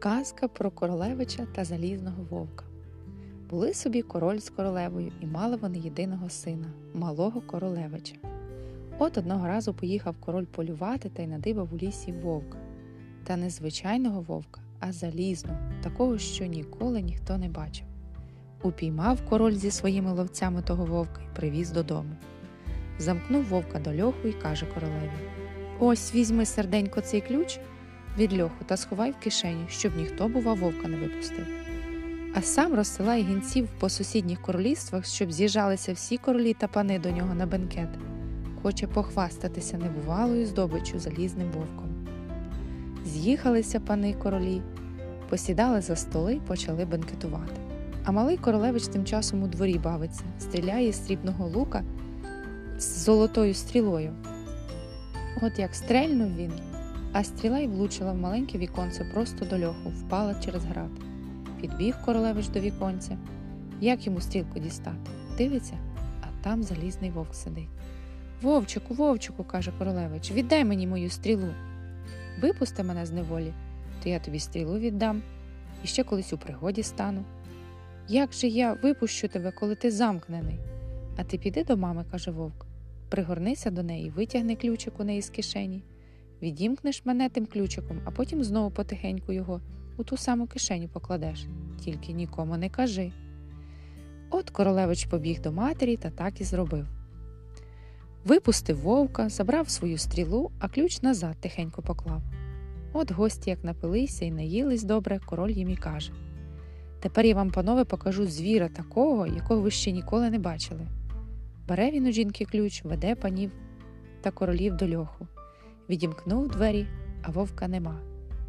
Казка про королевича та залізного вовка. Були собі король з королевою, і мали вони єдиного сина, малого королевича. От одного разу поїхав король полювати та й надибав у лісі вовка. Та не звичайного вовка, а залізного, такого, що ніколи ніхто не бачив. Упіймав король зі своїми ловцями того вовка і привіз додому. Замкнув вовка до льоху і каже королеві: Ось візьми серденько цей ключ від льоху та сховай в кишені, щоб ніхто, бува, вовка не випустив. А сам розсилає гінців по сусідніх королівствах, щоб з'їжджалися всі королі та пани до нього на бенкет. Хоче похвастатися небувалою здобиччю залізним вовком. З'їхалися пани королі, посідали за столи й почали бенкетувати. А малий королевич тим часом у дворі бавиться, стріляє з срібного лука з золотою стрілою. От як стрельнув він, а стріла й влучила в маленьке віконце просто до льоху, впала через град. Підбіг королевич до віконця. Як йому стрілку дістати? Дивиться, а там залізний вовк сидить. Вовчику, вовчику, каже королевич, віддай мені мою стрілу. Випусти мене з неволі, то я тобі стрілу віддам і ще колись у пригоді стану. Як же я випущу тебе, коли ти замкнений? А ти піди до мами, каже вовк, пригорнися до неї, витягни ключик у неї з кишені, відімкнеш мене тим ключиком, а потім знову потихеньку його у ту саму кишеню покладеш, тільки нікому не кажи. От королевич побіг до матері та так і зробив. Випустив вовка, забрав свою стрілу, а ключ назад тихенько поклав. От гості, як напилися і наїлись добре, король їм і каже Тепер я вам, панове, покажу звіра такого, якого ви ще ніколи не бачили. Бере він у жінки ключ, веде панів та королів до льоху. Відімкнув двері, а вовка нема.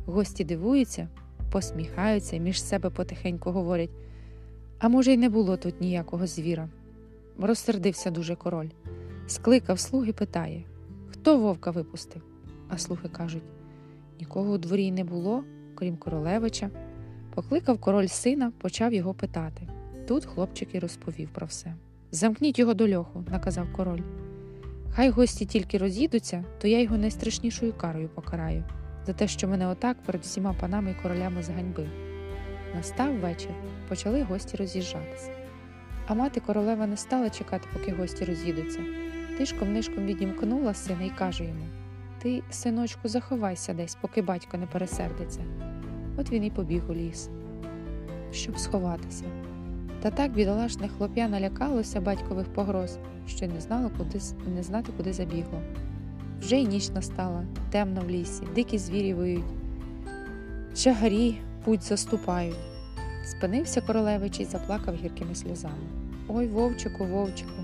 Гості дивуються, посміхаються між себе потихеньку говорять а може, й не було тут ніякого звіра. Розсердився дуже король. Скликав слуг і питає Хто вовка випустив? А слуги кажуть Нікого у дворі не було, крім королевича. Покликав король сина, почав його питати. Тут хлопчик і розповів про все. Замкніть його до льоху, наказав король. Хай гості тільки роз'їдуться, то я його найстрашнішою карою покараю за те, що мене отак перед всіма панами і королями зганьбив. Настав вечір, почали гості роз'їжджатися. А мати королева не стала чекати, поки гості роз'їдуться. Тишком нишком відімкнула сина і каже йому Ти, синочку, заховайся десь, поки батько не пересердиться. От він і побіг у ліс, щоб сховатися. Та так бідолашне хлоп'я налякалося батькових погроз, що не знало, куди не знати, куди забігло. Вже й ніч настала, темно в лісі, дикі звірі виють, чагарі путь заступають. Спинився королевич і заплакав гіркими сльозами. Ой, вовчику, вовчику,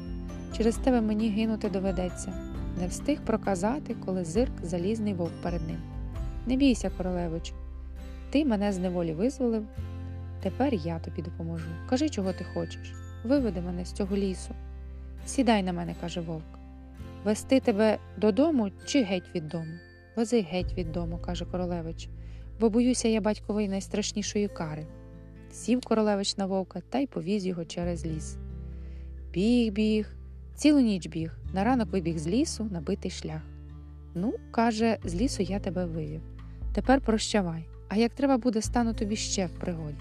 через тебе мені гинути доведеться. Не встиг проказати, коли зирк залізний вовк перед ним. Не бійся, королевичу, ти мене з неволі визволив. Тепер я тобі допоможу. Кажи, чого ти хочеш. Виведи мене з цього лісу. Сідай на мене, каже вовк. Вести тебе додому чи геть від дому? Вези геть від дому, каже королевич, бо боюся я батькової найстрашнішої кари. Сів королевич на вовка та й повіз його через ліс. Біг, біг, цілу ніч біг, на ранок вибіг з лісу, набитий шлях. Ну, каже, з лісу я тебе вивів. Тепер прощавай, а як треба буде, стану тобі ще в пригоді.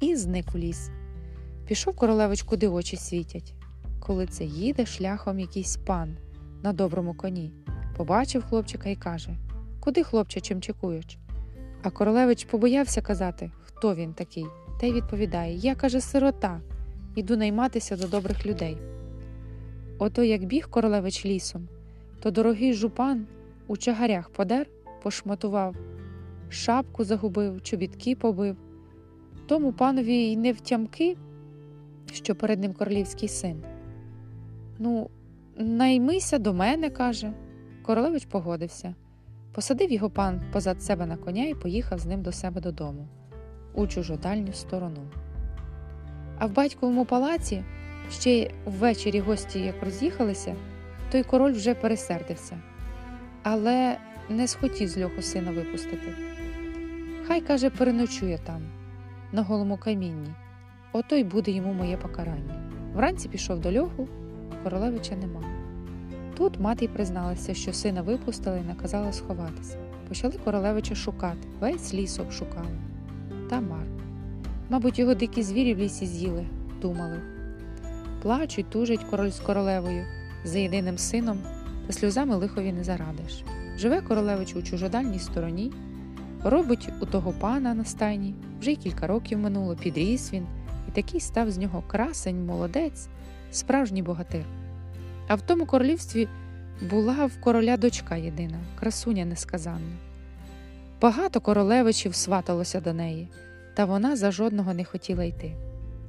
І зник у ліс. Пішов королевич, куди очі світять. Коли це їде шляхом якийсь пан на доброму коні, побачив хлопчика і каже Куди, хлопче, чим чекуєш? А королевич побоявся казати, хто він такий, та й відповідає Я, каже, сирота, іду найматися до добрих людей. Ото як біг королевич лісом, то дорогий жупан у чагарях подер, пошматував, шапку загубив, чобітки побив. Тому панові й не втямки, що перед ним королівський син. Ну, наймися до мене, каже. Королевич погодився. Посадив його пан позад себе на коня і поїхав з ним до себе додому, у чужодальню сторону. А в батьковому палаці ще ввечері гості як роз'їхалися, той король вже пересердився, але не схотів з льоху сина випустити. Хай, каже, переночує там, на голому камінні, ото й буде йому моє покарання. Вранці пішов до льоху, королевича нема. Тут мати й призналася, що сина випустила і наказала сховатися. Почали королевича шукати, весь ліс обшукали. Та марно. Мабуть, його дикі звірі в лісі з'їли, думали. Плачуть, тужать король з королевою за єдиним сином, та сльозами лихові не зарадиш. Живе королевич у чужодальній стороні, робить у того пана на стайні, вже й кілька років минуло, підріс він, і такий став з нього красень, молодець, справжній богатир. А в тому королівстві була в короля дочка єдина, красуня несказанна. Багато королевичів сваталося до неї, та вона за жодного не хотіла йти.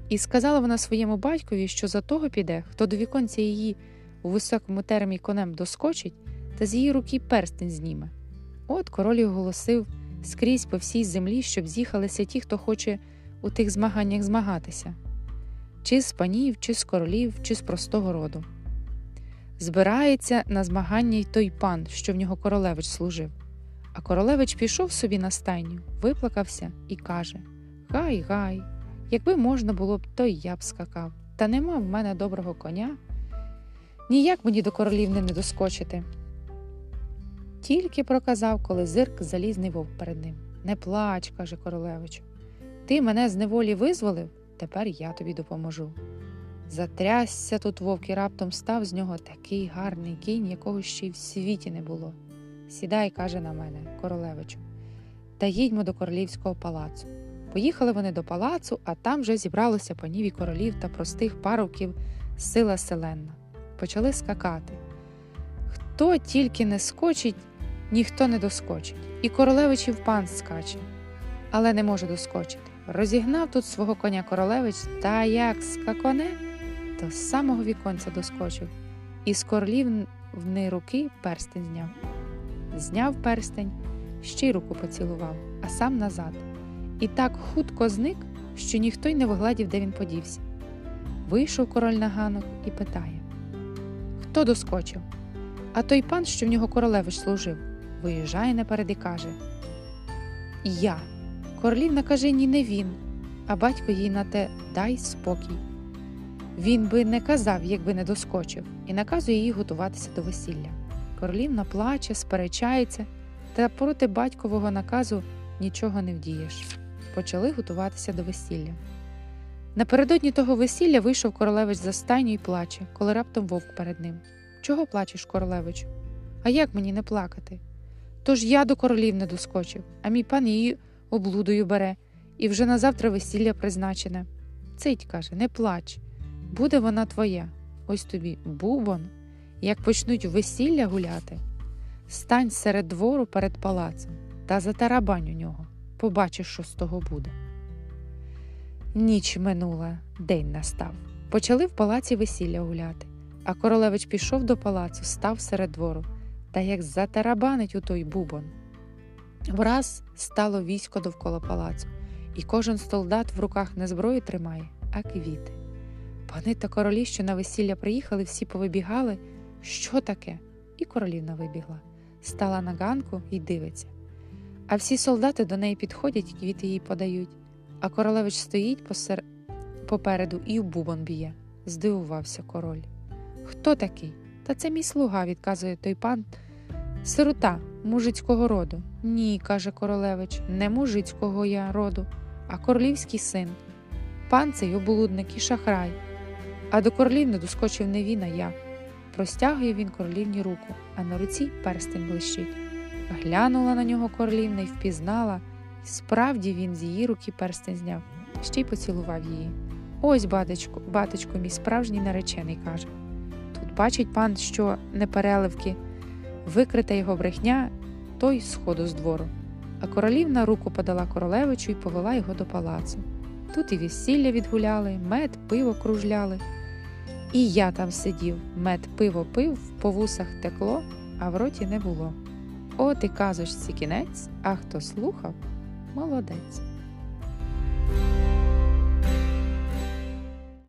І сказала вона своєму батькові, що за того піде, хто до віконця її у високому термі конем доскочить, та з її руки перстень зніме. От король оголосив скрізь по всій землі, щоб з'їхалися ті, хто хоче у тих змаганнях змагатися, чи з панів, чи з королів, чи з простого роду. Збирається на змагання й той пан, що в нього королевич служив. А королевич пішов собі на стайню, виплакався і каже Гай, гай, якби можна було б, то й я б скакав. Та нема в мене доброго коня. Ніяк мені до королівни не доскочити. Тільки проказав, коли зирк залізний вовк перед ним. Не плач, каже королевичу. Ти мене з неволі визволив, тепер я тобі допоможу. Затрясся тут вовк і раптом став з нього такий гарний кінь, якого ще й в світі не було. Сідай, каже на мене, королевичу, та їдьмо до королівського палацу. Поїхали вони до палацу, а там вже зібралося панів і королів та простих парубків сила селенна. Почали скакати. Хто тільки не скочить, ніхто не доскочить, і королевичів пан скаче, але не може доскочити. Розігнав тут свого коня королевич, та як скаконе, до самого віконця доскочив, і з королівни руки перстень зняв. Зняв перстень, ще й руку поцілував, а сам назад. І так хутко зник, що ніхто й не вигладів, де він подівся. Вийшов король на ганок і питає Хто доскочив? А той пан, що в нього королевич служив, виїжджає наперед і каже Я. Королівна каже, ні, не він, а батько їй на те дай спокій. Він би не казав, якби не доскочив, і наказує їй готуватися до весілля. Королівна плаче, сперечається, та проти батькового наказу нічого не вдієш. Почали готуватися до весілля. Напередодні того весілля вийшов королевич за стайню і плаче, коли раптом вовк перед ним. Чого плачеш, королевичу? А як мені не плакати? Тож я до королів не доскочив, а мій пан її облудою бере, і вже на завтра весілля призначене. Цить каже, не плач, буде вона твоя. Ось тобі бубон. Як почнуть весілля гуляти, стань серед двору перед палацем та затарабань у нього. Побачиш, що з того буде. Ніч минула, день настав. Почали в палаці весілля гуляти, а королевич пішов до палацу, став серед двору, та як затарабанить у той бубон. Враз стало військо довкола палацу, і кожен солдат в руках не зброю тримає, а квіти. Пани та королі, що на весілля приїхали, всі повибігали. Що таке? І королівна вибігла, стала на ганку і дивиться. А всі солдати до неї підходять квіти їй подають. А королевич стоїть посер... попереду і в бубон б'є. Здивувався король. Хто такий? Та це мій слуга, відказує той пан. Сирота, мужицького роду. Ні, каже королевич, не мужицького я роду, а королівський син. Пан цей облудник і шахрай. А до королівни доскочив не він, а я. Простягує він королівні руку, а на руці перстень блищить. Глянула на нього королівна й впізнала, справді він з її руки перстень зняв, ще й поцілував її. Ось, батечко, батечко, мій справжній наречений каже. Тут бачить пан, що непереливки, викрита його брехня, той сходу з двору. А королівна руку подала королевичу і повела його до палацу. Тут і весілля відгуляли, мед, пиво кружляли. І я там сидів, мед пиво пив, по вусах текло, а в роті не було. От і казочці кінець, а хто слухав молодець.